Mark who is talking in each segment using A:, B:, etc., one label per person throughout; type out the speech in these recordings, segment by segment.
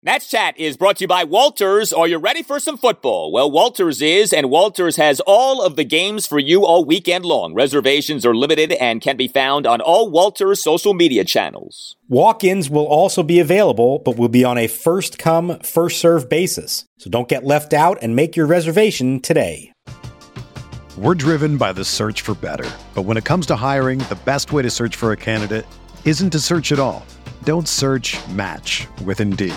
A: Nats Chat is brought to you by Walters. Are you ready for some football? Well, Walters is, and Walters has all of the games for you all weekend long. Reservations are limited and can be found on all Walters social media channels.
B: Walk ins will also be available, but will be on a first come, first serve basis. So don't get left out and make your reservation today.
C: We're driven by the search for better. But when it comes to hiring, the best way to search for a candidate isn't to search at all. Don't search match with Indeed.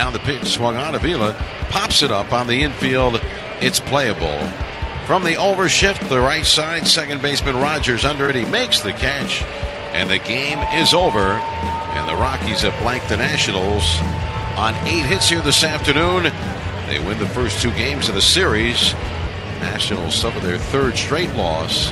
D: Now the pitch swung on. Avila pops it up on the infield. It's playable. From the overshift, the right side, second baseman Rodgers under it. He makes the catch, and the game is over. And the Rockies have blanked the Nationals on eight hits here this afternoon. They win the first two games of the series. Nationals suffer their third straight loss,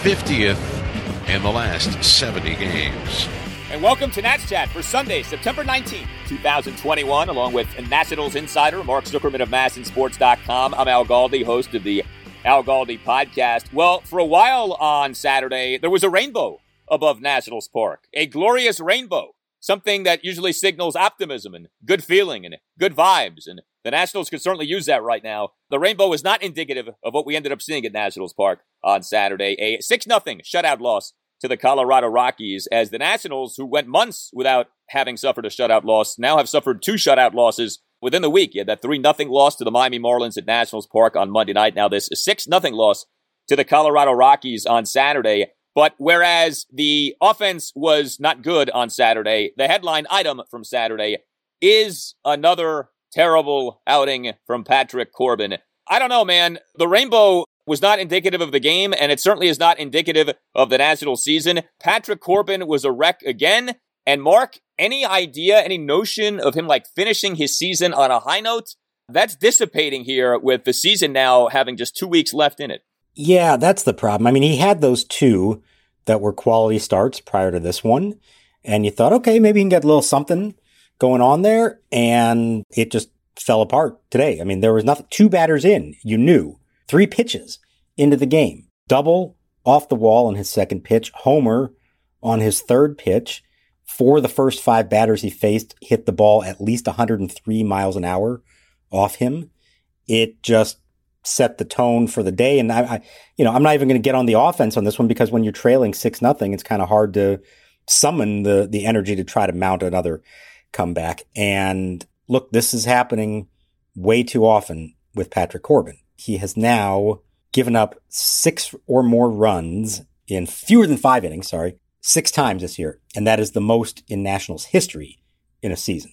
D: 50th in the last 70 games.
A: And welcome to Nats Chat for Sunday, September 19th, 2021, along with Nationals insider Mark Zuckerman of MASNsports.com. I'm Al Galdi, host of the Al Galdi podcast. Well, for a while on Saturday, there was a rainbow above Nationals Park, a glorious rainbow, something that usually signals optimism and good feeling and good vibes. And the Nationals could certainly use that right now. The rainbow is not indicative of what we ended up seeing at Nationals Park on Saturday. A 6 0 shutout loss to the Colorado Rockies as the Nationals, who went months without having suffered a shutout loss, now have suffered two shutout losses within the week. Had that 3 0 loss to the Miami Marlins at Nationals Park on Monday night. Now this 6 0 loss to the Colorado Rockies on Saturday. But whereas the offense was not good on Saturday, the headline item from Saturday is another terrible outing from Patrick Corbin. I don't know, man. The rainbow was not indicative of the game, and it certainly is not indicative of the national season. Patrick Corbin was a wreck again. And Mark, any idea, any notion of him like finishing his season on a high note? That's dissipating here with the season now having just two weeks left in it.
B: Yeah, that's the problem. I mean, he had those two that were quality starts prior to this one. And you thought, okay, maybe he can get a little something going on there. And it just fell apart today. I mean, there was nothing, two batters in, you knew three pitches into the game. Double off the wall on his second pitch, homer on his third pitch. For the first five batters he faced, hit the ball at least 103 miles an hour off him. It just set the tone for the day. And I, I you know, I'm not even going to get on the offense on this one because when you're trailing six nothing, it's kind of hard to summon the the energy to try to mount another comeback. And look, this is happening way too often with Patrick Corbin. He has now given up six or more runs in fewer than five innings, sorry, six times this year. And that is the most in Nationals history in a season.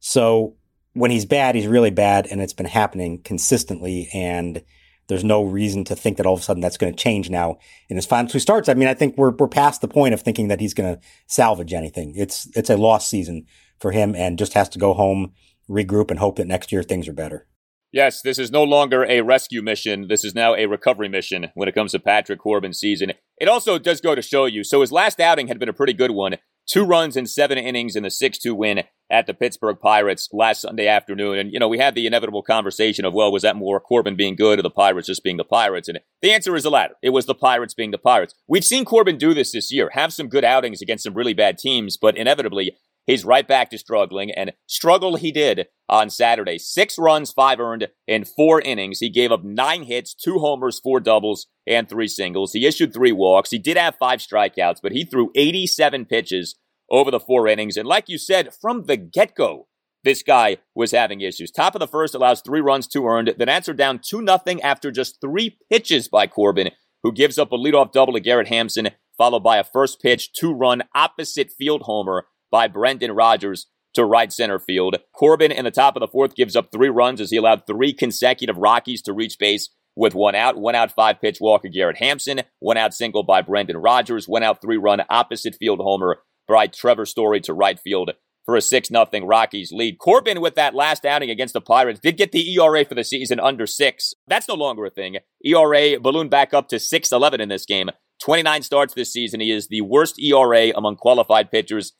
B: So when he's bad, he's really bad, and it's been happening consistently. And there's no reason to think that all of a sudden that's going to change now in his final two starts. I mean, I think we're we're past the point of thinking that he's going to salvage anything. It's it's a lost season for him, and just has to go home, regroup, and hope that next year things are better.
A: Yes, this is no longer a rescue mission. This is now a recovery mission when it comes to Patrick Corbin's season. It also does go to show you. So his last outing had been a pretty good one. Two runs in seven innings in the 6 2 win at the Pittsburgh Pirates last Sunday afternoon. And, you know, we had the inevitable conversation of, well, was that more Corbin being good or the Pirates just being the Pirates? And the answer is the latter. It was the Pirates being the Pirates. We've seen Corbin do this this year, have some good outings against some really bad teams, but inevitably he's right back to struggling and struggle he did on Saturday. Six runs, five earned in four innings. He gave up nine hits, two homers, four doubles, and three singles. He issued three walks. He did have five strikeouts, but he threw 87 pitches over the four innings. And like you said, from the get go, this guy was having issues. Top of the first allows three runs, two earned. The Nats are down 2 nothing after just three pitches by Corbin, who gives up a leadoff double to Garrett Hampson, followed by a first pitch, two run opposite field homer by Brendan Rodgers to right center field. Corbin in the top of the fourth gives up three runs as he allowed three consecutive Rockies to reach base with one out. One out, five pitch walk of Garrett Hampson. One out single by Brendan Rodgers. One out, three run opposite field homer by Trevor Story to right field for a 6 0 Rockies lead. Corbin, with that last outing against the Pirates, did get the ERA for the season under six. That's no longer a thing. ERA ballooned back up to 6.11 in this game. 29 starts this season. He is the worst ERA among qualified pitchers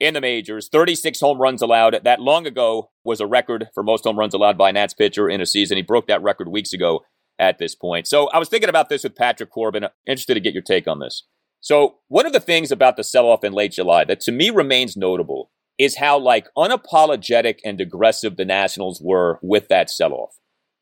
A: in the majors. 36 home runs allowed. That long ago was a record for most home runs allowed by a Nats pitcher in a season. He broke that record weeks ago at this point. So I was thinking about this with Patrick Corbin. Uh, interested to get your take on this. So one of the things about the sell-off in late July that to me remains notable is how like unapologetic and aggressive the Nationals were with that sell-off.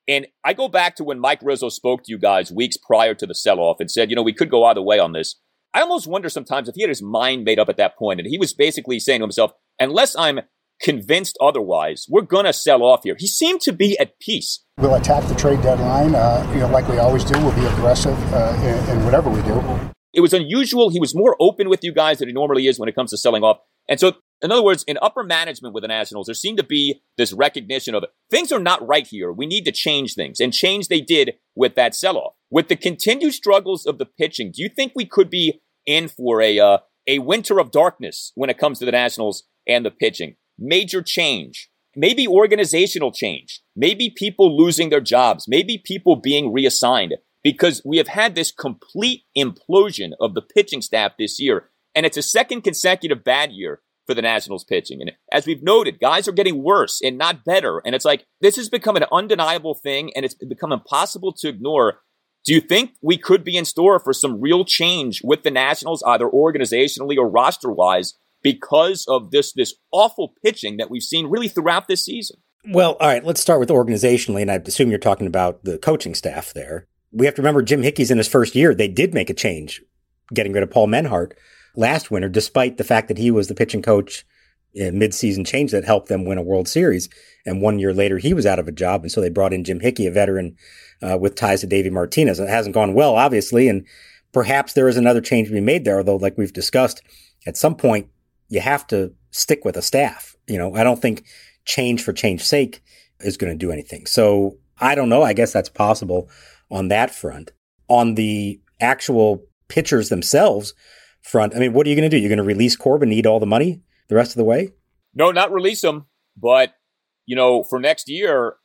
A: And I go back to when Mike Rizzo spoke to you guys weeks prior to the sell-off and said, you know, we could go either way on this. I almost wonder sometimes if he had his mind made up at that point and he was basically saying to himself, unless I'm convinced otherwise, we're going to sell off here. He seemed to be at peace.
E: We'll attack the trade deadline, uh, you know, like we always do. We'll be aggressive uh, in, in whatever we do.
A: It was unusual. He was more open with you guys than he normally is when it comes to selling off. And so, in other words, in upper management with the Nationals, there seemed to be this recognition of. Things are not right here. We need to change things. And change they did with that sell off. With the continued struggles of the pitching, do you think we could be in for a uh, a winter of darkness when it comes to the Nationals and the pitching. Major change, maybe organizational change, maybe people losing their jobs, maybe people being reassigned because we have had this complete implosion of the pitching staff this year, and it's a second consecutive bad year for the Nationals pitching. And as we've noted, guys are getting worse and not better. And it's like this has become an undeniable thing, and it's become impossible to ignore do you think we could be in store for some real change with the Nationals, either organizationally or roster wise, because of this this awful pitching that we've seen really throughout this season?
B: Well, all right, let's start with organizationally, and I assume you're talking about the coaching staff there. We have to remember Jim Hickey's in his first year. They did make a change, getting rid of Paul Menhart last winter, despite the fact that he was the pitching coach in midseason change that helped them win a World Series. And one year later, he was out of a job, and so they brought in Jim Hickey, a veteran uh, with ties to Davey Martinez. It hasn't gone well, obviously, and perhaps there is another change to be made there. Although, like we've discussed, at some point you have to stick with a staff. You know, I don't think change for change's sake is going to do anything. So I don't know. I guess that's possible on that front. On the actual pitchers themselves front, I mean, what are you going to do? You're going to release Corbin, need all the money the rest of the way?
A: No, not release him, but you know, for next year,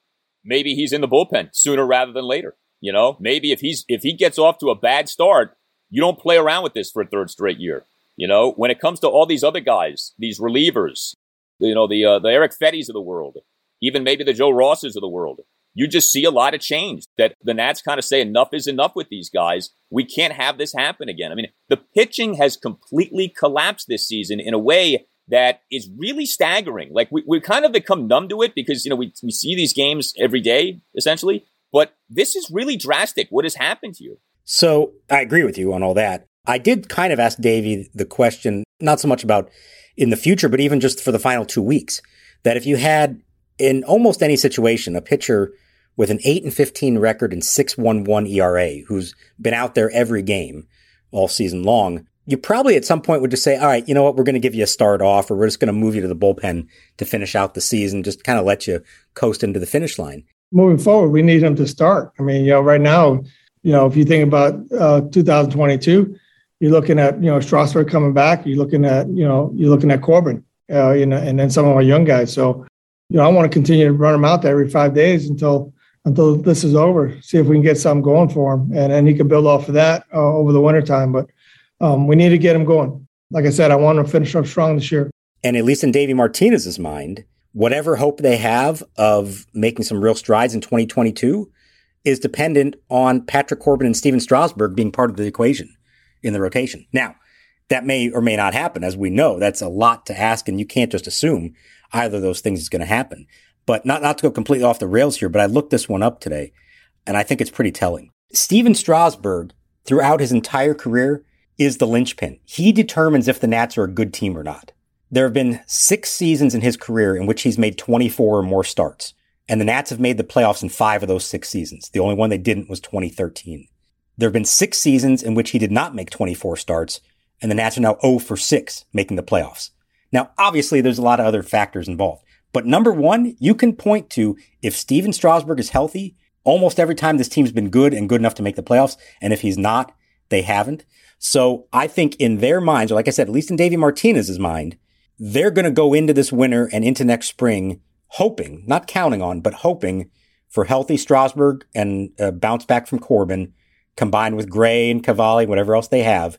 A: maybe he's in the bullpen sooner rather than later. You know, maybe if he's if he gets off to a bad start, you don't play around with this for a third straight year. You know, when it comes to all these other guys, these relievers, you know, the uh, the Erick Feddes of the world, even maybe the Joe Rosses of the world, you just see a lot of change. That the Nats kind of say enough is enough with these guys. We can't have this happen again. I mean, the pitching has completely collapsed this season in a way that is really staggering. Like we, we kind of become numb to it because, you know, we, we see these games every day, essentially. But this is really drastic. What has happened to you?
B: So I agree with you on all that. I did kind of ask Davey the question, not so much about in the future, but even just for the final two weeks, that if you had in almost any situation a pitcher with an 8 and 15 record and 6.11 ERA who's been out there every game all season long, you probably at some point would just say, all right, you know what, we're going to give you a start off, or we're just going to move you to the bullpen to finish out the season, just kind of let you coast into the finish line.
F: Moving forward, we need him to start. I mean, you know, right now, you know, if you think about uh, 2022, you're looking at, you know, Strasburg coming back, you're looking at, you know, you're looking at Corbin, uh, you know, and then some of our young guys. So, you know, I want to continue to run him out there every five days until until this is over. See if we can get something going for him, and then he can build off of that uh, over the wintertime. But um, we need to get him going. Like I said, I want to finish up strong this year.
B: And at least in Davey Martinez's mind, whatever hope they have of making some real strides in 2022 is dependent on Patrick Corbin and Stephen Strasburg being part of the equation in the rotation. Now, that may or may not happen. As we know, that's a lot to ask, and you can't just assume either of those things is going to happen. But not, not to go completely off the rails here, but I looked this one up today, and I think it's pretty telling. Stephen Strasburg, throughout his entire career, is the linchpin. He determines if the Nats are a good team or not. There have been six seasons in his career in which he's made 24 or more starts. And the Nats have made the playoffs in five of those six seasons. The only one they didn't was 2013. There have been six seasons in which he did not make 24 starts, and the Nats are now 0 for 6 making the playoffs. Now, obviously, there's a lot of other factors involved. But number one, you can point to if Stephen Strasburg is healthy, almost every time this team's been good and good enough to make the playoffs. And if he's not, they haven't. So I think in their minds, or like I said, at least in Davey Martinez's mind, they're going to go into this winter and into next spring hoping, not counting on, but hoping for healthy Strasburg and a bounce back from Corbin combined with Gray and Cavalli, whatever else they have,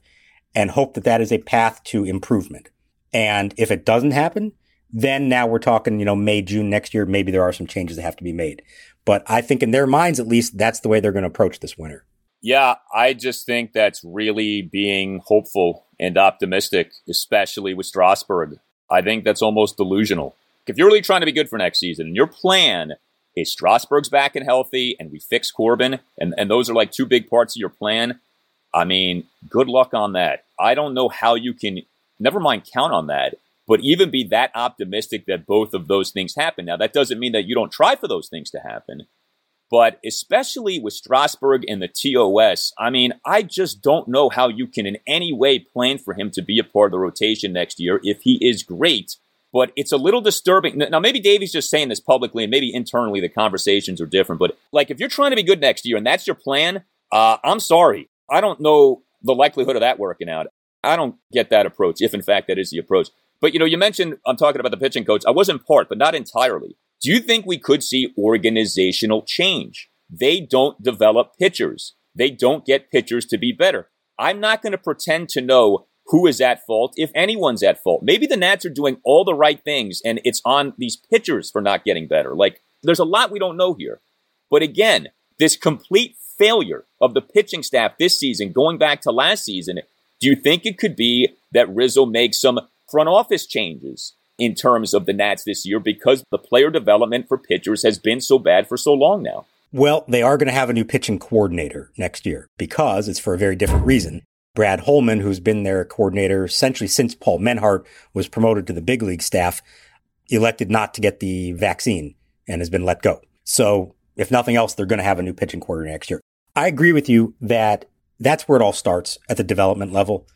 B: and hope that that is a path to improvement. And if it doesn't happen, then now we're talking, you know, May, June next year. Maybe there are some changes that have to be made. But I think in their minds, at least, that's the way they're going to approach this winter.
A: Yeah, I just think that's really being hopeful and optimistic, especially with Strasburg. I think that's almost delusional. If you're really trying to be good for next season and your plan is Strasburg's back and healthy and we fix Corbin, and, and those are like two big parts of your plan, I mean, good luck on that. I don't know how you can, never mind count on that, but even be that optimistic that both of those things happen. Now, that doesn't mean that you don't try for those things to happen. But especially with Strasburg and the TOS, I mean, I just don't know how you can in any way plan for him to be a part of the rotation next year if he is great. But it's a little disturbing. Now, maybe Davey's just saying this publicly, and maybe internally the conversations are different. But like, if you're trying to be good next year and that's your plan, uh, I'm sorry. I don't know the likelihood of that working out. I don't get that approach, if in fact that is the approach. But you know, you mentioned I'm talking about the pitching coach. I was in part, but not entirely. Do you think we could see organizational change? They don't develop pitchers. They don't get pitchers to be better. I'm not going to pretend to know who is at fault, if anyone's at fault. Maybe the Nats are doing all the right things and it's on these pitchers for not getting better. Like, there's a lot we don't know here. But again, this complete failure of the pitching staff this season, going back to last season, do you think it could be that Rizzo makes some front office changes in terms of the Nats this year because the player development for pitchers has been so bad for so long now.
B: Well, they are going to have a new pitching coordinator next year because it's for a very different reason. Brad Holman, who's been their coordinator essentially since Paul Menhart was promoted to the big league staff, elected not to get the vaccine and has been let go. So, if nothing else, they're going to have a new pitching coordinator next year. I agree with you that that's where it all starts at the development level.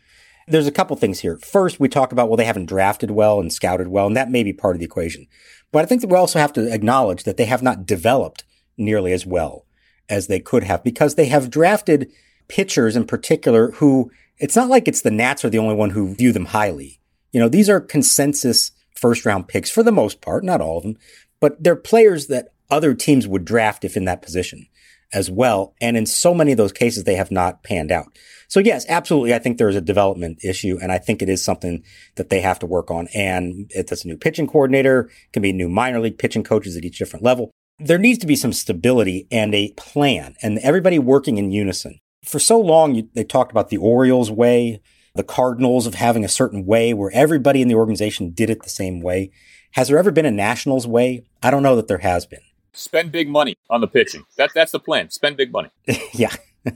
B: There's a couple things here. First, we talk about, well, they haven't drafted well and scouted well, and that may be part of the equation. But I think that we also have to acknowledge that they have not developed nearly as well as they could have because they have drafted pitchers in particular who it's not like it's the Nats are the only one who view them highly. You know, these are consensus first round picks for the most part, not all of them, but they're players that other teams would draft if in that position as well. And in so many of those cases, they have not panned out. So yes, absolutely. I think there is a development issue and I think it is something that they have to work on. And it's a new pitching coordinator, it can be new minor league pitching coaches at each different level. There needs to be some stability and a plan and everybody working in unison. For so long, you, they talked about the Orioles way, the Cardinals of having a certain way where everybody in the organization did it the same way. Has there ever been a Nationals way? I don't know that there has been.
A: Spend big money on the pitching. That, that's the plan. Spend big money.
B: yeah.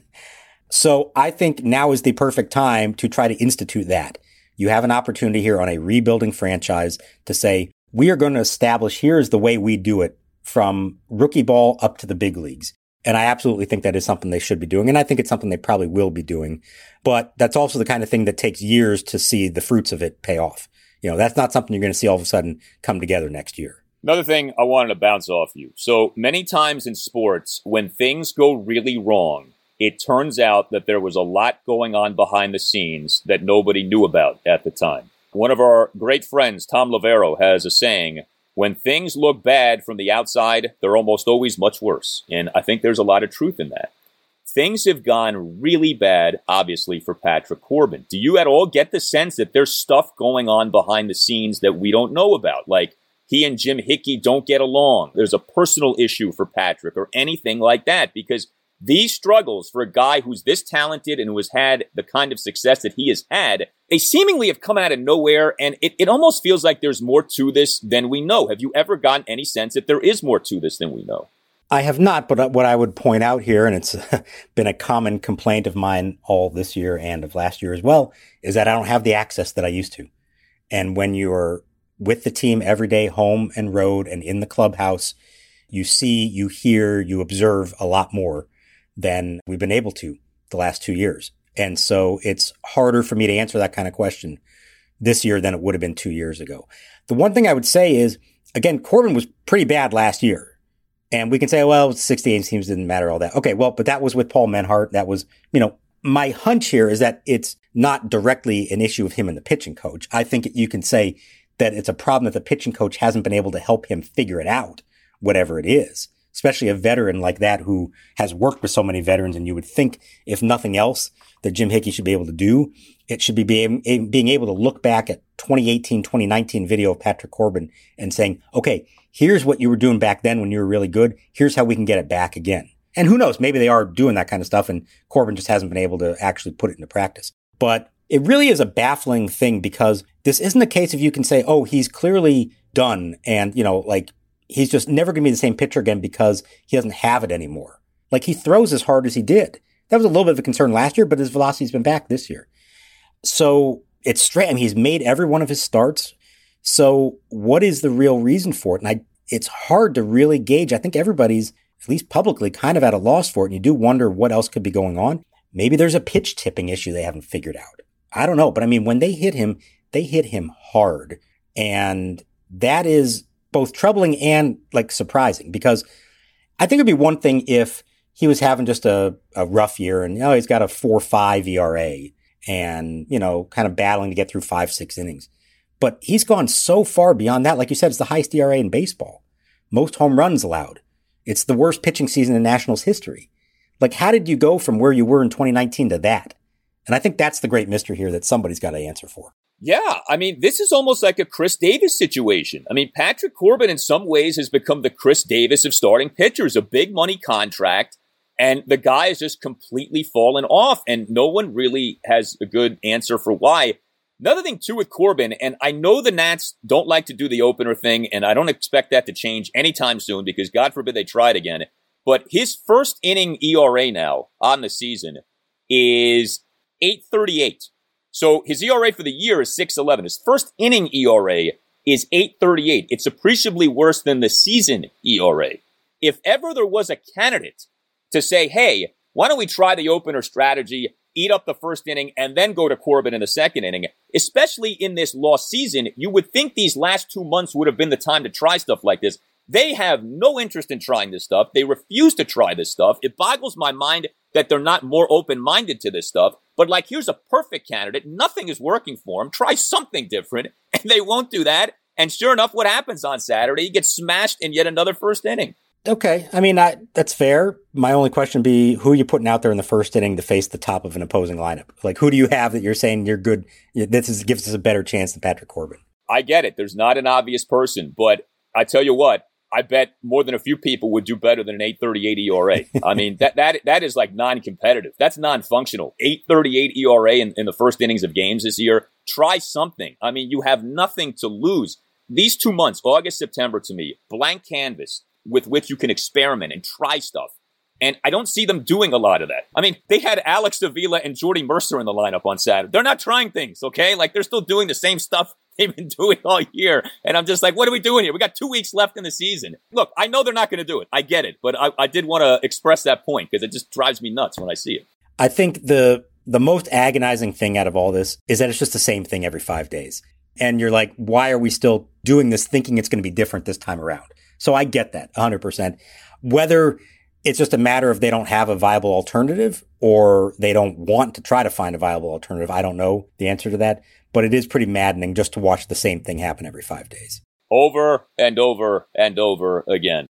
B: So I think now is the perfect time to try to institute that. You have an opportunity here on a rebuilding franchise to say, we are going to establish here's the way we do it from rookie ball up to the big leagues. And I absolutely think that is something they should be doing. And I think it's something they probably will be doing. But that's also the kind of thing that takes years to see the fruits of it pay off. You know, that's not something you're going to see all of a sudden come together next year.
A: Another thing I wanted to bounce off you. So many times in sports, when things go really wrong, it turns out that there was a lot going on behind the scenes that nobody knew about at the time. One of our great friends, Tom Loverro, has a saying when things look bad from the outside, they're almost always much worse. And I think there's a lot of truth in that. Things have gone really bad, obviously, for Patrick Corbin. Do you at all get the sense that there's stuff going on behind the scenes that we don't know about? Like he and Jim Hickey don't get along. There's a personal issue for Patrick or anything like that because these struggles for a guy who's this talented and who has had the kind of success that he has had, they seemingly have come out of nowhere. And it, it almost feels like there's more to this than we know. Have you ever gotten any sense that there is more to this than we know?
B: I have not, but uh, what I would point out here, and it's been a common complaint of mine all this year and of last year as well, is that I don't have the access that I used to. And when you're with the team every day, home and road and in the clubhouse, you see, you hear, you observe a lot more than we've been able to the last two years. And so it's harder for me to answer that kind of question this year than it would have been two years ago. The one thing I would say is, again, Corbin was pretty bad last year. And we can say, well, 68 teams didn't matter all that. Okay. Well, but that was with Paul Menhart. That was, you know, my hunch here is that it's not directly an issue of him and the pitching coach. I think you can say that it's a problem that the pitching coach hasn't been able to help him figure it out, whatever it is, especially a veteran like that who has worked with so many veterans. And you would think, if nothing else, that Jim Hickey should be able to do, it should be being, eh, being able to look back at 2018, 2019 video of Patrick Corbin and saying, okay, here's what you were doing back then when you were really good. Here's how we can get it back again. And who knows, maybe they are doing that kind of stuff and Corbin just hasn't been able to actually put it into practice. But it really is a baffling thing because this isn't a case of you can say, oh, he's clearly done and, you know, like he's just never going to be the same pitcher again because he doesn't have it anymore. Like he throws as hard as he did. That was a little bit of a concern last year, but his velocity's been back this year. So it's straight. I mean, he's made every one of his starts. So what is the real reason for it? And I, it's hard to really gauge. I think everybody's, at least publicly, kind of at a loss for it. And you do wonder what else could be going on. Maybe there's a pitch tipping issue they haven't figured out. I don't know. But I mean, when they hit him, they hit him hard. And that is both troubling and like surprising because I think it'd be one thing if he was having just a, a rough year and, you know, he's got a four, five ERA and, you know, kind of battling to get through five, six innings. But he's gone so far beyond that. Like you said, it's the highest ERA in baseball. Most home runs allowed. It's the worst pitching season in Nationals history. Like, how did you go from where you were in 2019 to that? And I think that's the great mystery here that somebody's got to answer for.
A: Yeah, I mean, this is almost like a Chris Davis situation. I mean, Patrick Corbin in some ways has become the Chris Davis of starting pitchers, a big money contract, and the guy has just completely fallen off, and no one really has a good answer for why. Another thing too with Corbin, and I know the Nats don't like to do the opener thing, and I don't expect that to change anytime soon because God forbid they try it again. But his first inning ERA now on the season is 838. So his ERA for the year is 611. His first inning ERA is 838. It's appreciably worse than the season ERA. If ever there was a candidate to say, hey, why don't we try the opener strategy, eat up the first inning, and then go to Corbin in the second inning, especially in this lost season, you would think these last two months would have been the time to try stuff like this. They have no interest in trying this stuff. They refuse to try this stuff. It boggles my mind that they're not more open minded to this stuff. But like, here's a perfect candidate. Nothing is working for him. Try something different. And they won't do that. And sure enough, what happens on Saturday? He gets smashed in yet another first inning.
B: Okay. I mean, I, that's fair. My only question would be who are you putting out there in the first inning to face the top of an opposing lineup? Like, who do you have that you're saying you're good? This is, gives us a better chance than Patrick Corbin.
A: I get it. There's not an obvious person, but I tell you what, I bet more than a few people would do better than an 838 ERA. I mean, that, that, that is like non-competitive. That's non-functional. 838 ERA in, in the first innings of games this year. Try something. I mean, you have nothing to lose. These two months, August, September to me, blank canvas with which you can experiment and try stuff. And I don't see them doing a lot of that. I mean, they had Alex Avila and Jordy Mercer in the lineup on Saturday. They're not trying things, okay? Like they're still doing the same stuff they've been doing all year. And I'm just like, what are we doing here? We got two weeks left in the season. Look, I know they're not going to do it. I get it. But I, I did want to express that point because it just drives me nuts when I see it.
B: I think the the most agonizing thing out of all this is that it's just the same thing every five days. And you're like, why are we still doing this thinking it's going to be different this time around? So I get that 100%. Whether it's just a matter of they don't have a viable alternative or they don't want to try to find a viable alternative. I don't know the answer to that but it is pretty maddening just to watch the same thing happen every five days.
A: Over and over and over again.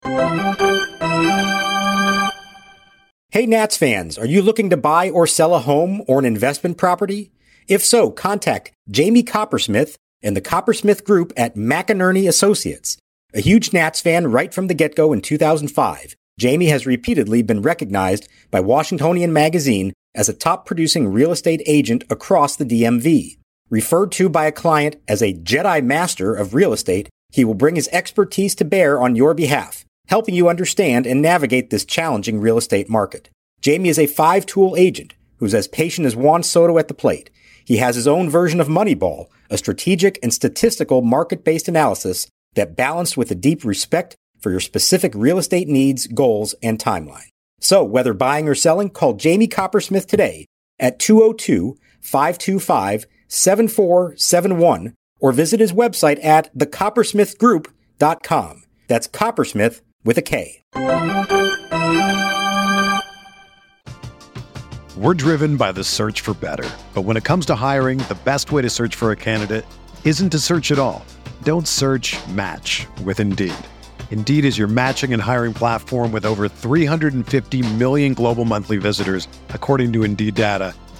B: Hey, Nats fans, are you looking to buy or sell a home or an investment property? If so, contact Jamie Coppersmith and the Coppersmith Group at McEnearney Associates. A huge Nats fan right from the get go in 2005, Jamie has repeatedly been recognized by Washingtonian Magazine as a top producing real estate agent across the DMV. Referred to by a client as a Jedi Master of real estate, he will bring his expertise to bear on your behalf, helping you understand and navigate this challenging real estate market. Jamie is a five tool agent who's as patient as Juan Soto at the plate. He has his own version of Moneyball, a strategic and statistical market based analysis that balanced with a deep respect for your specific real estate needs, goals, and timeline. So whether buying or selling, call Jamie Coppersmith today at 202 525 7471 or visit his website at thecoppersmithgroup.com. That's Coppersmith with a K.
C: We're driven by the search for better. But when it comes to hiring, the best way to search for a candidate isn't to search at all. Don't search match with Indeed. Indeed is your matching and hiring platform with over 350 million global monthly visitors, according to Indeed data,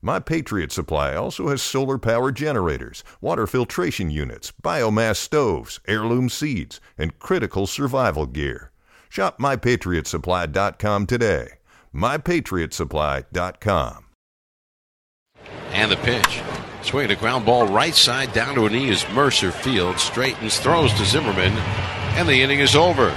G: My Patriot Supply also has solar power generators, water filtration units, biomass stoves, heirloom seeds, and critical survival gear. Shop MyPatriotSupply.com today. MyPatriotSupply.com.
D: And the pitch. Swing a ground ball right side down to a knee as Mercer Field straightens, throws to Zimmerman, and the inning is over.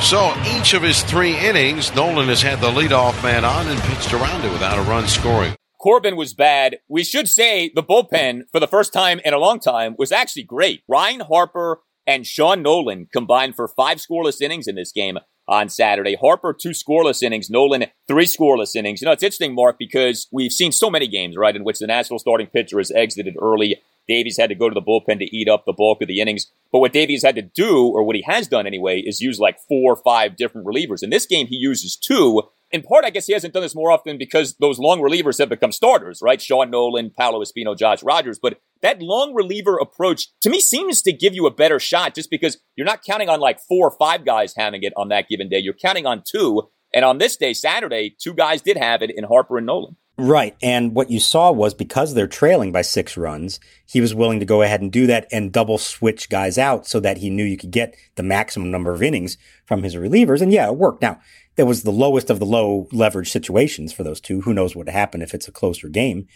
D: So each of his three innings, Nolin has had the leadoff man on and pitched around it without a run scoring.
A: Corbin was bad. We should say the bullpen, for the first time in a long time, was actually great. Ryne Harper and Sean Nolin combined for five scoreless innings in this game on Saturday. Harper, two scoreless innings. Nolin, three scoreless innings. You know, it's interesting, Mark, because we've seen so many games, right, in which the national starting pitcher has exited early. Davey's had to go to the bullpen to eat up the bulk of the innings. But what Davey's had to do, or what he has done anyway, is use like four or five different relievers. In this game, he uses two. In part, I guess he hasn't done this more often because those long relievers have become starters, right? Sean Nolin, Paolo Espino, Josh Rogers. But that long reliever approach to me seems to give you a better shot just because you're not counting on like four or five guys having it on that given day. You're counting on two. And on this day, Saturday, two guys did have it in Harper and Nolin.
B: Right. And what you saw was because they're trailing by six runs, he was willing to go ahead and do that and double switch guys out so that he knew you could get the maximum number of innings from his relievers. And yeah, it worked. Now, that was the lowest of the low leverage situations for those two. Who knows what would happen if it's a closer game.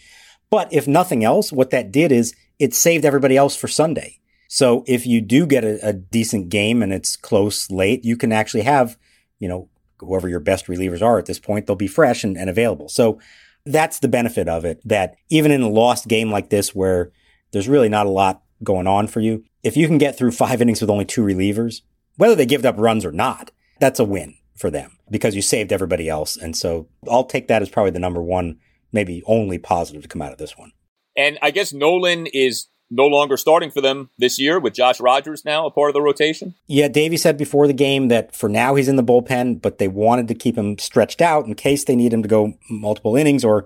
B: But if nothing else, what that did is it saved everybody else for Sunday. So if you do get a, a decent game and it's close late, you can actually have, you know, whoever your best relievers are at this point, they'll be fresh and, and available. So that's the benefit of it that even in a lost game like this where there's really not a lot going on for you, if you can get through five innings with only two relievers, whether they give up runs or not, that's a win for them because you saved everybody else. And so I'll take that as probably the number one, maybe only positive to come out of this one.
A: And I guess Nolin is no longer starting for them this year with Josh Rogers now a part of the rotation.
B: Yeah, Davey said before the game that for now he's in the bullpen, but they wanted to keep him stretched out in case they need him to go multiple innings or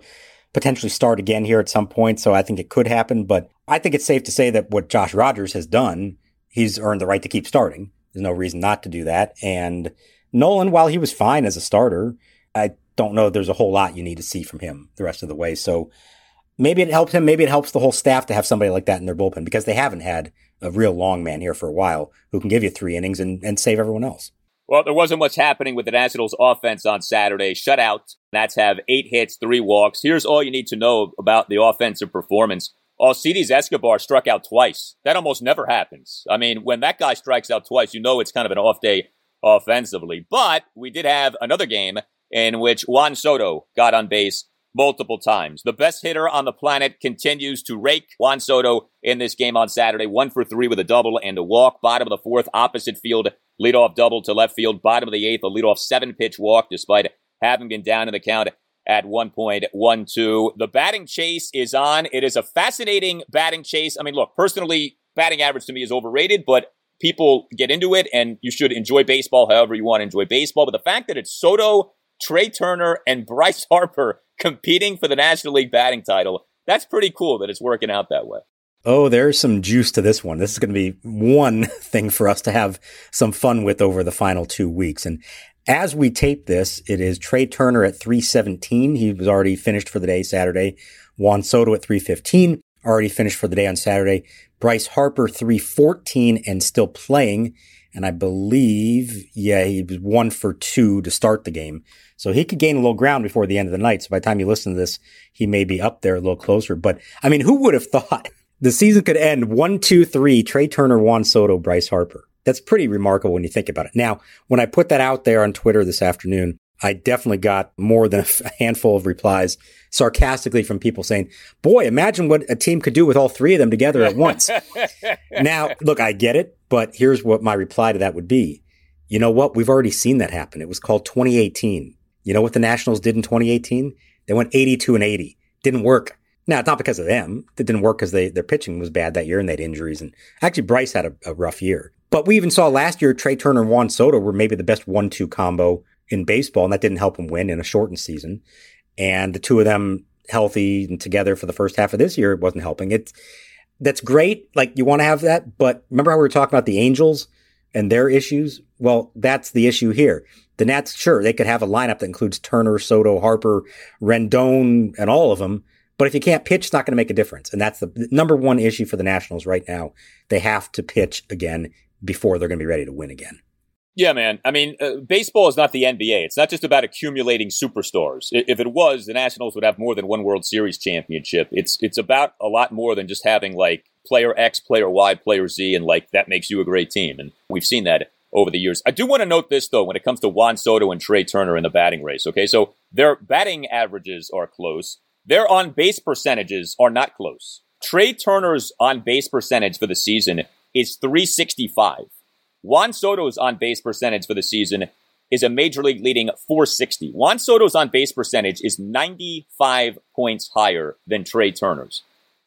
B: potentially start again here at some point. So I think it could happen, but I think it's safe to say that what Josh Rogers has done, he's earned the right to keep starting. There's no reason not to do that. And Nolin, while he was fine as a starter, I don't know there's a whole lot you need to see from him the rest of the way. So maybe it helped him. Maybe it helps the whole staff to have somebody like that in their bullpen because they haven't had a real long man here for a while who can give you three innings and, and save everyone else.
A: Well, there wasn't much happening with the Nationals offense on Saturday. Shutout. Nats have eight hits, three walks. Here's all you need to know about the offensive performance. Oh, Alcides Escobar struck out twice. That almost never happens. I mean, when that guy strikes out twice, you know it's kind of an off day offensively. But we did have another game in which Juan Soto got on base multiple times. The best hitter on the planet continues to rake Juan Soto in this game on Saturday. One for three with a double and a walk. Bottom of the fourth, opposite field, leadoff double to left field. Bottom of the eighth, a leadoff seven pitch walk despite having been down in the count at 1.12. The batting chase is on. It is a fascinating batting chase. I mean, look, personally, batting average to me is overrated, but people get into it and you should enjoy baseball however you want to enjoy baseball. But the fact that it's Soto, Trea Turner, and Bryce Harper competing for the National League batting title, that's pretty cool that it's working out that way.
B: Oh, there's some juice to this one. This is going to be one thing for us to have some fun with over the final two weeks. And as we tape this, it is Trea Turner at 317. He was already finished for the day Saturday. Juan Soto at 315, already finished for the day on Saturday. Bryce Harper 314 and still playing. And I believe, yeah, he was one for two to start the game. So he could gain a little ground before the end of the night. So by the time you listen to this, he may be up there a little closer. But I mean, who would have thought the season could end one, two, three, Trea Turner, Juan Soto, Bryce Harper? That's pretty remarkable when you think about it. Now, when I put that out there on Twitter this afternoon, I definitely got more than a handful of replies sarcastically from people saying, boy, imagine what a team could do with all three of them together at once. now, look, I get it, but here's what my reply to that would be. You know what? We've already seen that happen. It was called 2018. You know what the Nationals did in 2018? They went 82 and 80. Didn't work. Now, it's not because of them. It didn't work because their pitching was bad that year and they had injuries. And actually, Bryce had a, a rough year. But we even saw last year Trea Turner and Juan Soto were maybe the best one-two combo in baseball, and that didn't help them win in a shortened season. And the two of them healthy and together for the first half of this year, it wasn't helping. It's that's great. Like you want to have that, but remember how we were talking about the Angels and their issues? Well, that's the issue here. The Nats, sure, they could have a lineup that includes Turner, Soto, Harper, Rendon, and all of them. But if you can't pitch, it's not going to make a difference. And that's the number one issue for the Nationals right now. They have to pitch again before they're going to be ready to win again.
A: Yeah, man. I mean, uh, baseball is not the NBA. It's not just about accumulating superstars. If it was, the Nationals would have more than one World Series championship. It's it's about a lot more than just having like player X, player Y, player Z, and like that makes you a great team. And we've seen that over the years. I do want to note this though when it comes to Juan Soto and Trea Turner in the batting race. Okay, so their batting averages are close. Their on base percentages are not close. Trea Turner's on base percentage for the season is 365. Juan Soto's on base percentage for the season is a major league leading 460. Juan Soto's on base percentage is 95 points higher than Trea Turner's.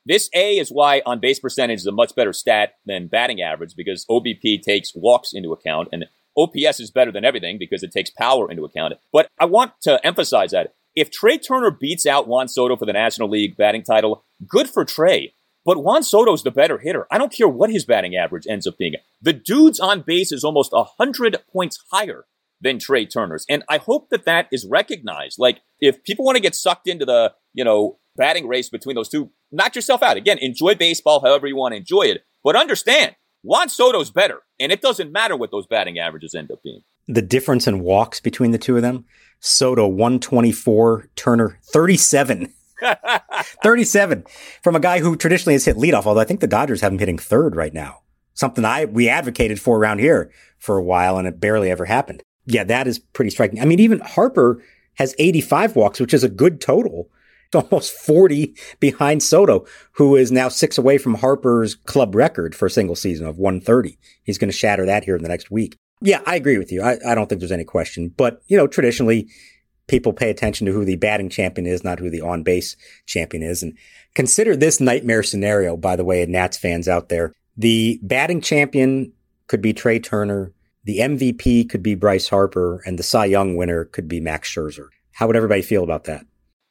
A: This A is why on base percentage is a much better stat than batting average because OBP takes walks into account and OPS is better than everything because it takes power into account. But I want to emphasize that if Trea Turner beats out Juan Soto for the National League batting title, good for Trea. But Juan Soto's the better hitter. I don't care what his batting average ends up being. The dude's on base is almost 100 points higher than Trea Turner's. And I hope that that is recognized. Like, if people want to get sucked into the, you know, batting race between those two, knock yourself out. Again, enjoy baseball however you want to enjoy it. But understand, Juan Soto's better. And it doesn't matter what those batting averages end up being.
B: The difference in walks between the two of them Soto 124, Turner 37. 37 from a guy who traditionally has hit leadoff, although I think the Dodgers have him hitting third right now. Something I, we advocated for around here for a while and it barely ever happened. Yeah, that is pretty striking. I mean, even Harper has 85 walks, which is a good total. It's almost 40 behind Soto, who is now six away from Harper's club record for a single season of 130. He's going to shatter that here in the next week. Yeah, I agree with you. I, I don't think there's any question. But, you know, traditionally, people pay attention to who the batting champion is, not who the on base champion is. And consider this nightmare scenario, by the way, Nats fans out there. The batting champion could be Trea Turner. The MVP could be Bryce Harper and the Cy Young winner could be Max Scherzer. How would everybody feel about that?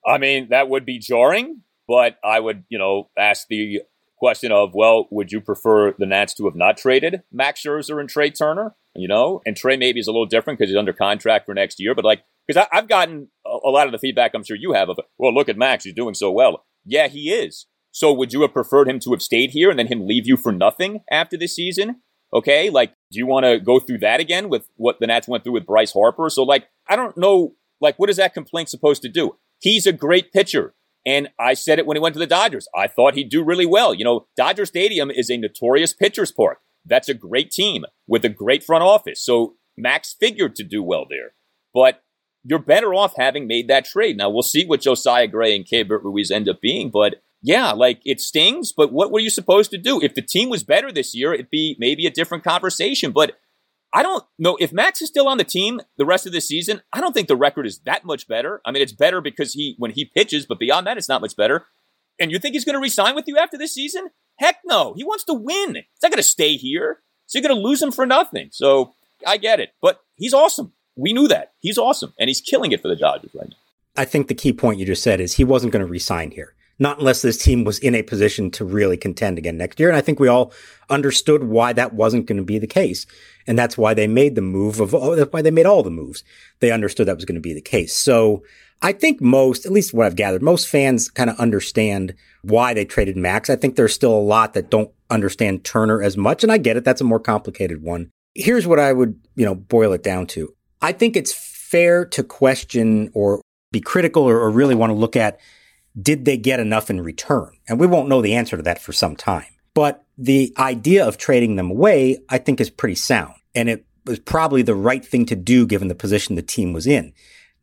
A: I mean, that would be jarring, but I would, you know, ask the question of, well, would you prefer the Nats to have not traded Max Scherzer and Trea Turner? You know, and Trea maybe is a little different because he's under contract for next year, but like because I've gotten a lot of the feedback I'm sure you have of, well, look at Max, he's doing so well. Yeah, he is. So would you have preferred him to have stayed here and then him leave you for nothing after this season? Okay, like, do you want to go through that again with what the Nats went through with Bryce Harper? So, like, I don't know, like, what is that complaint supposed to do? He's a great pitcher. And I said it when he went to the Dodgers. I thought he'd do really well. You know, Dodger Stadium is a notorious pitcher's park. That's a great team with a great front office. So Max figured to do well there. But you're better off having made that trade. Now we'll see what Josiah Gray and Keibert Ruiz end up being, but yeah, like it stings, but what were you supposed to do? If the team was better this year, it'd be maybe a different conversation. But I don't know if Max is still on the team the rest of the season. I don't think the record is that much better. I mean, it's better because he when he pitches, but beyond that, it's not much better. And you think he's going to resign with you after this season? Heck no. He wants to win. He's not going to stay here. So you're going to lose him for nothing. So I get it, but he's awesome. We knew that he's awesome, and he's killing it for the Dodgers right now.
B: I think the key point you just said is he wasn't going to resign here not unless this team was in a position to really contend again next year. And I think we all understood why that wasn't going to be the case. And that's why they made the move of, oh, that's why they made all the moves. They understood that was going to be the case. So I think most, at least what I've gathered, most fans kind of understand why they traded Max. I think there's still a lot that don't understand Turner as much. And I get it. That's a more complicated one. Here's what I would, you know, boil it down to. I think it's fair to question or be critical or, or really want to look at did they get enough in return? And we won't know the answer to that for some time. But the idea of trading them away, I think is pretty sound. And it was probably the right thing to do given the position the team was in.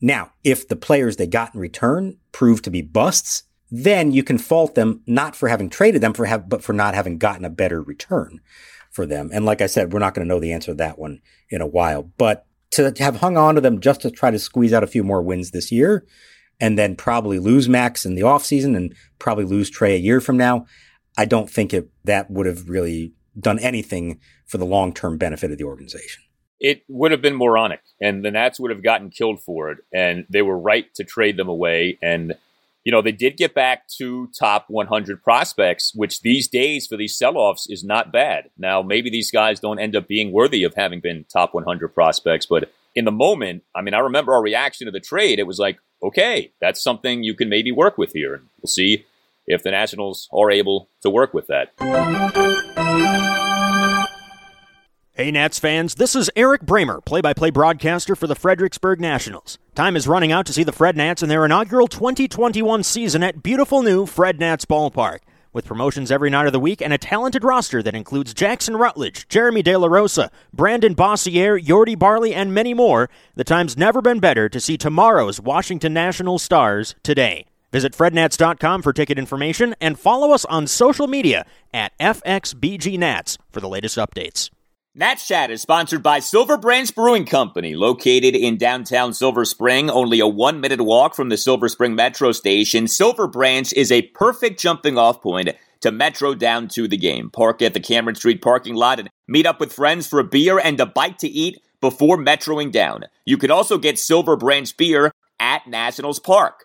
B: Now, if the players they got in return prove to be busts, then you can fault them not for having traded them for have, but for not having gotten a better return for them. And like I said, we're not going to know the answer to that one in a while, but to have hung on to them just to try to squeeze out a few more wins this year, and then probably lose Max in the offseason and probably lose Trea a year from now, I don't think it, that would have really done anything for the long term benefit of the organization.
A: It would have been moronic, and the Nats would have gotten killed for it, and they were right to trade them away. And, you know, they did get back two top 100 prospects, which these days for these sell offs is not bad. Now, maybe these guys don't end up being worthy of having been top 100 prospects, but in the moment, I mean, I remember our reaction to the trade. It was like, okay, that's something you can maybe work with here. And we'll see if the Nationals are able to work with that.
H: Hey, Nats fans, this is Eric Bramer, play by play broadcaster for the Fredericksburg Nationals. Time is running out to see the Fred Nats in their inaugural 2021 season at beautiful new Fred Nats Ballpark. With promotions every night of the week and a talented roster that includes Jackson Rutledge, Jeremy De La Rosa, Brandon Boissiere, Yordy Barley, and many more, the time's never been better to see tomorrow's Washington National stars today. Visit frednats.com for ticket information and follow us on social media at FXBGNats for the latest updates.
A: Nats Chat is sponsored by Silver Branch Brewing Company, located in downtown Silver Spring, only a one minute walk from the Silver Spring Metro station. Silver Branch is a perfect jumping off point to Metro down to the game. Park at the Cameron Street parking lot and meet up with friends for a beer and a bite to eat before metroing down. You can also get Silver Branch beer at Nationals Park.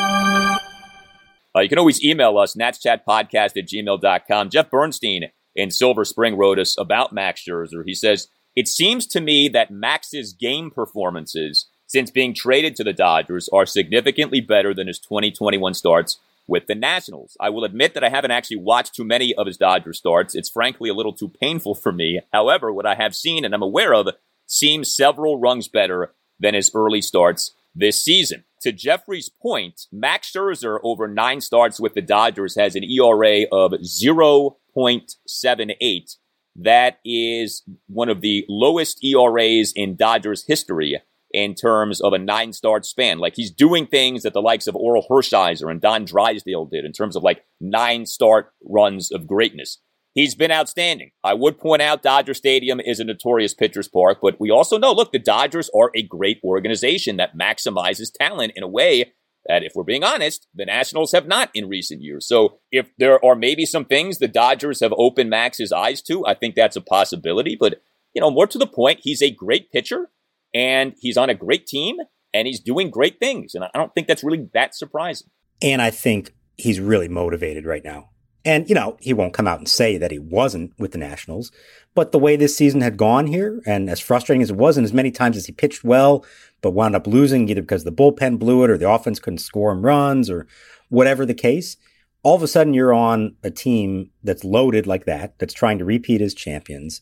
A: Uh, you can always email us, natschatpodcast at gmail.com. Jeff Bernstein in Silver Spring wrote us about Max Scherzer. He says, It seems to me that Max's game performances since being traded to the Dodgers are significantly better than his 2021 starts with the Nationals. I will admit that I haven't actually watched too many of his Dodger starts. It's frankly a little too painful for me. However, what I have seen and I'm aware of seems several rungs better than his early starts this season. To Jeffrey's point, Max Scherzer over nine starts with the Dodgers has an ERA of 0.78. that is one of the lowest ERAs in Dodgers history in terms of a nine start span. Like he's doing things that the likes of Orel Hershiser and Don Drysdale did in terms of like nine start runs of greatness. He's been outstanding. I would point out Dodger Stadium is a notorious pitcher's park, but we also know, look, the Dodgers are a great organization that maximizes talent in a way that, if we're being honest, the Nationals have not in recent years. So if there are maybe some things the Dodgers have opened Max's eyes to, I think that's a possibility. But, you know, more to the point, he's a great pitcher and he's on a great team and he's doing great things. And I don't think that's really that surprising.
B: And I think he's really motivated right now. And, you know, he won't come out and say that he wasn't with the Nationals, but the way this season had gone here, and as frustrating as it was, and as many times as he pitched well, but wound up losing either because the bullpen blew it or the offense couldn't score him runs or whatever the case, all of a sudden you're on a team that's loaded like that, that's trying to repeat as champions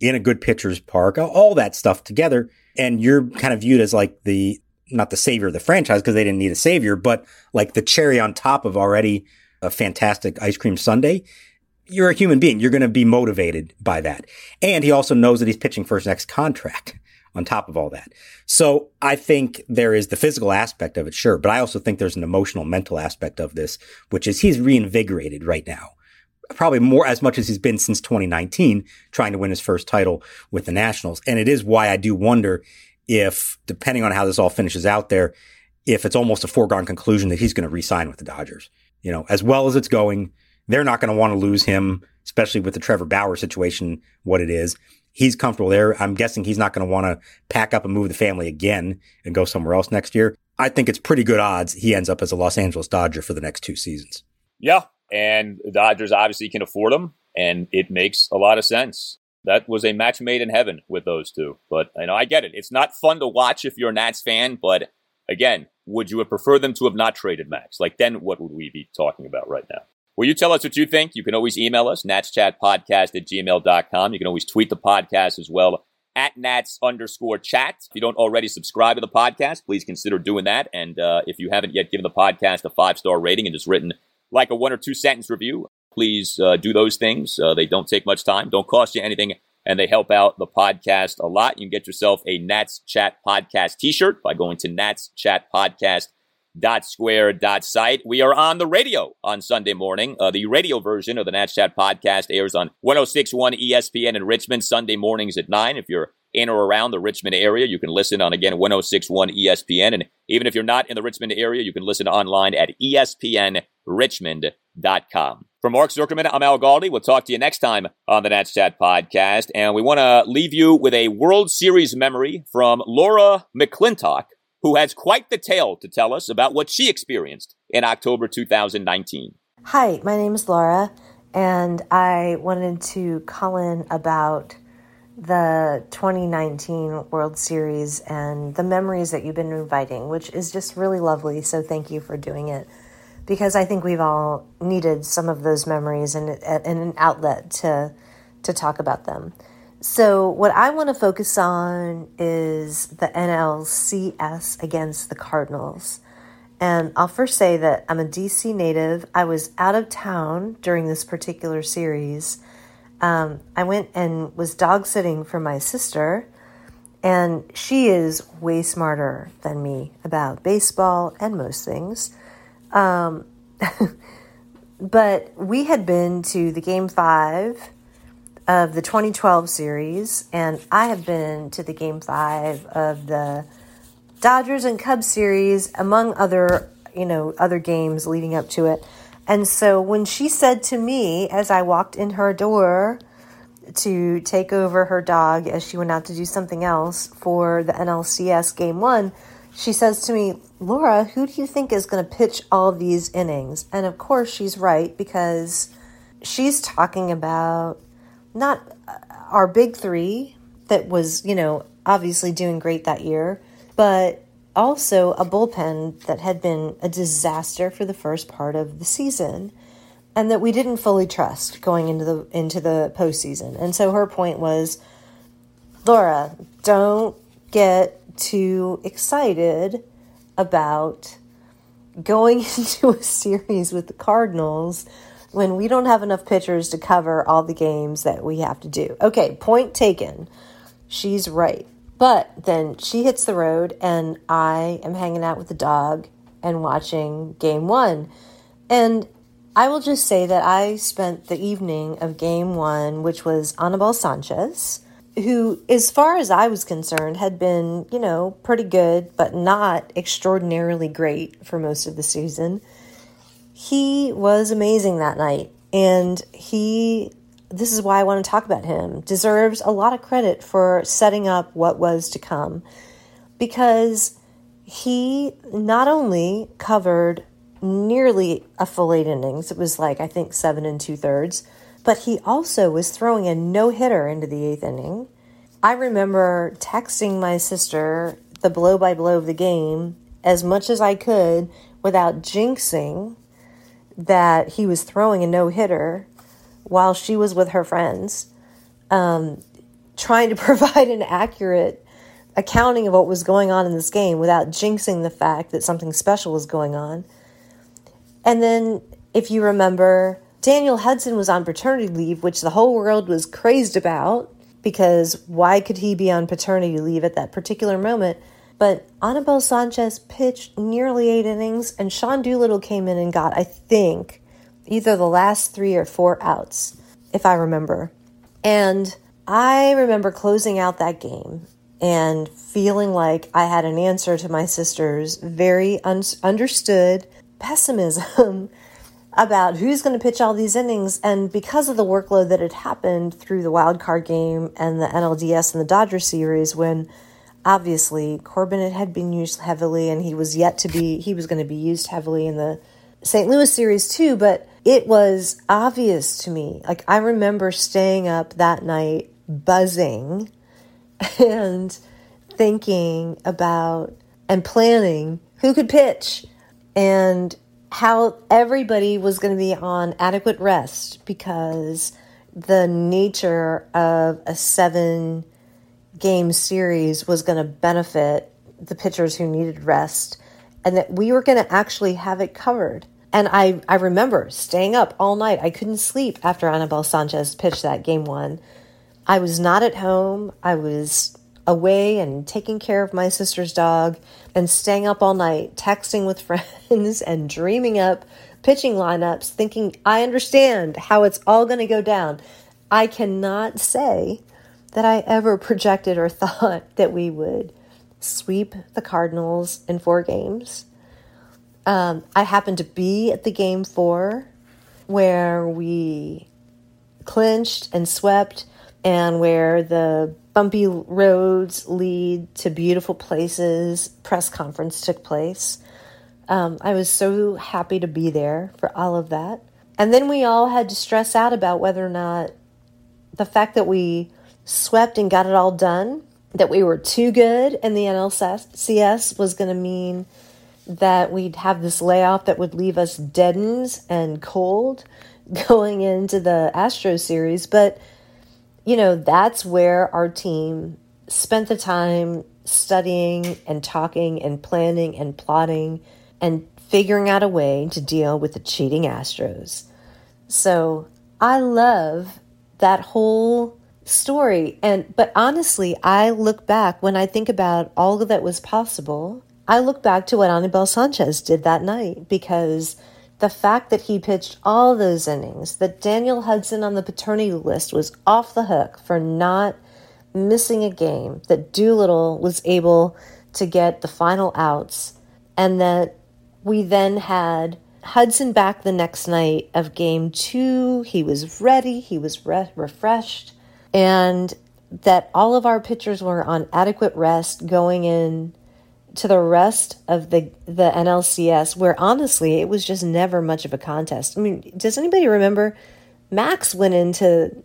B: in a good pitcher's park, all that stuff together. And you're kind of viewed as like the, not the savior of the franchise because they didn't need a savior, but like the cherry on top of already a fantastic ice cream sundae, you're a human being. You're going to be motivated by that. And he also knows that he's pitching for his next contract on top of all that. So I think there is the physical aspect of it, sure. But I also think there's an emotional, mental aspect of this, which is he's reinvigorated right now. Probably more as much as he's been since 2019, trying to win his first title with the Nationals. And it is why I do wonder if, depending on how this all finishes out there, if it's almost a foregone conclusion that he's going to re-sign with the Dodgers you know, as well as it's going, they're not going to want to lose him, especially with the Trevor Bauer situation, what it is. He's comfortable there. I'm guessing he's not going to want to pack up and move the family again and go somewhere else next year. I think it's pretty good odds he ends up as a Los Angeles Dodger for the next two seasons.
A: Yeah. And the Dodgers obviously can afford him, and it makes a lot of sense. That was a match made in heaven with those two. But you know, I get it. It's not fun to watch if you're a Nats fan, but again, would you have preferred them to have not traded Max? Like, then what would we be talking about right now? Will you tell us what you think? You can always email us, natschatpodcast at gmail.com. You can always tweet the podcast as well at nats underscore chat. If you don't already subscribe to the podcast, please consider doing that. And uh, if you haven't yet given the podcast a five star rating and just written like a one or two sentence review, please uh, do those things. Uh, they don't take much time, don't cost you anything and they help out the podcast a lot. You can get yourself a Nats Chat Podcast t-shirt by going to Nats Chat Podcast dot square dot site. We are on the radio on Sunday morning. Uh, the radio version of the Nats Chat podcast airs on 1061 ESPN in Richmond Sunday mornings at 9. If you're in or around the Richmond area, you can listen on again 1061 ESPN. And even if you're not in the Richmond area, you can listen online at ESPNRichmond.com. For Mark Zuckerman, I'm Al Galdi. We'll talk to you next time on the Nats Chat podcast. And we want to leave you with a World Series memory from Laura McClintock, who has quite the tale to tell us about what she experienced in October 2019.
I: Hi, my name is Laura, and I wanted to call in about the 2019 World Series and the memories that you've been inviting, which is just really lovely. So thank you for doing it because I think we've all needed some of those memories and, and an outlet to to talk about them. So what I want to focus on is the NLCS against the Cardinals. And I'll first say that I'm a DC native. I was out of town during this particular series. Um, I went and was dog sitting for my sister, and she is way smarter than me about baseball and most things. Um, but we had been to the game five of the 2012 series, and I have been to the game five of the Dodgers and Cubs series, among other, you know, other games leading up to it. And so when she said to me as I walked in her door to take over her dog as she went out to do something else for the NLCS game one, she says to me, Laura, who do you think is going to pitch all these innings? And of course, she's right because she's talking about not uh, our big three that was, you know, obviously doing great that year, but also a bullpen that had been a disaster for the first part of the season and that we didn't fully trust going into the into the postseason. And so her point was, Laura, don't get too excited about going into a series with the Cardinals when we don't have enough pitchers to cover all the games that we have to do. Okay, point taken. She's right. But then she hits the road, and I am hanging out with the dog and watching game one. And I will just say that I spent the evening of game one, which was Anibal Sanchez, who, as far as I was concerned, had been, you know, pretty good, but not extraordinarily great for most of the season. He was amazing that night. And he, this is why I want to talk about him, deserves a lot of credit for setting up what was to come because he not only covered nearly a full eight innings. It was like, I think, seven and two thirds. But he also was throwing a no hitter into the eighth inning. I remember texting my sister the blow by blow of the game as much as I could without jinxing that he was throwing a no hitter while she was with her friends, um, trying to provide an accurate accounting of what was going on in this game without jinxing the fact that something special was going on. And then, if you remember, Daniel Hudson was on paternity leave, which the whole world was crazed about because why could he be on paternity leave at that particular moment? But Anibal Sanchez pitched nearly eight innings, and Sean Doolittle came in and got, I think, either the last three or four outs, if I remember. And I remember closing out that game and feeling like I had an answer to my sister's very un- understood pessimism about who's going to pitch all these innings. And because of the workload that had happened through the wild card game and the NLDS and the Dodger series, when obviously Corbin had been used heavily and he was yet to be, he was going to be used heavily in the St. Louis series too. But it was obvious to me. Like I remember staying up that night buzzing and thinking about and planning who could pitch and how everybody was going to be on adequate rest because the nature of a seven game series was going to benefit the pitchers who needed rest and that we were going to actually have it covered. And I, I remember staying up all night. I couldn't sleep after Anibal Sanchez pitched that game one. I was not at home. I was away and taking care of my sister's dog and staying up all night, texting with friends and dreaming up pitching lineups, thinking, I understand how it's all going to go down. I cannot say that I ever projected or thought that we would sweep the Cardinals in four games. Um, I happened to be at the game four where we clinched and swept, and where the bumpy roads lead to beautiful places. Press conference took place. Um, I was so happy to be there for all of that. And then we all had to stress out about whether or not the fact that we swept and got it all done, that we were too good in the NLCS was going to mean that we'd have this layoff that would leave us deadened and cold going into the Astro series. But you know, that's where our team spent the time studying and talking and planning and plotting and figuring out a way to deal with the cheating Astros. So I love that whole story. And but honestly, I look back when I think about all that was possible. I look back to what Anibal Sanchez did that night because the fact that he pitched all those innings, that Daniel Hudson on the paternity list was off the hook for not missing a game, that Doolittle was able to get the final outs, and that we then had Hudson back the next night of game two. He was ready, he was re- refreshed, and that all of our pitchers were on adequate rest going in to the rest of the the NLCS, where honestly it was just never much of a contest. I mean, does anybody remember? Max went into.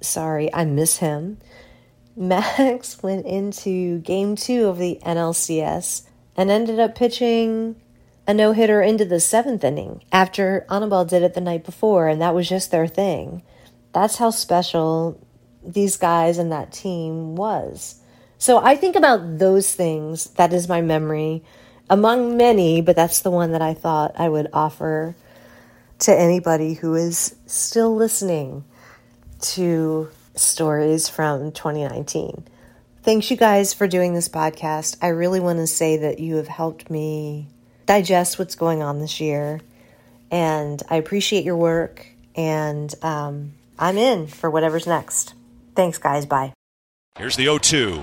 I: Sorry, I miss him. Max went into game two of the NLCS and ended up pitching a no hitter into the seventh inning after Anibal did it the night before, and that was just their thing. That's how special these guys and that team was. So I think about those things. That is my memory among many, but that's the one that I thought I would offer to anybody who is still listening to stories from 2019. Thanks, you guys, for doing this podcast. I really want to say that you have helped me digest what's going on this year. And I appreciate your work. And um, I'm in for whatever's next. Thanks, guys. Bye.
J: Here's the 0 2.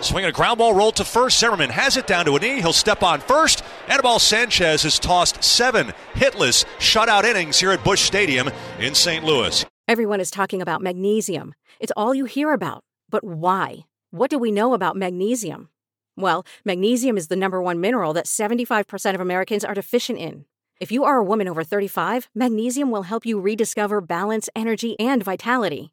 J: Swinging a ground ball roll to first. Zimmerman has it down to a knee. He'll step on first. Anibal Sanchez has tossed seven hitless shutout innings here at Busch Stadium in St. Louis.
K: Everyone is talking about magnesium. It's all you hear about. But why? What do we know about magnesium? Well, magnesium is the number one mineral that 75% of Americans are deficient in. If you are a woman over 35, magnesium will help you rediscover balance, energy, and vitality.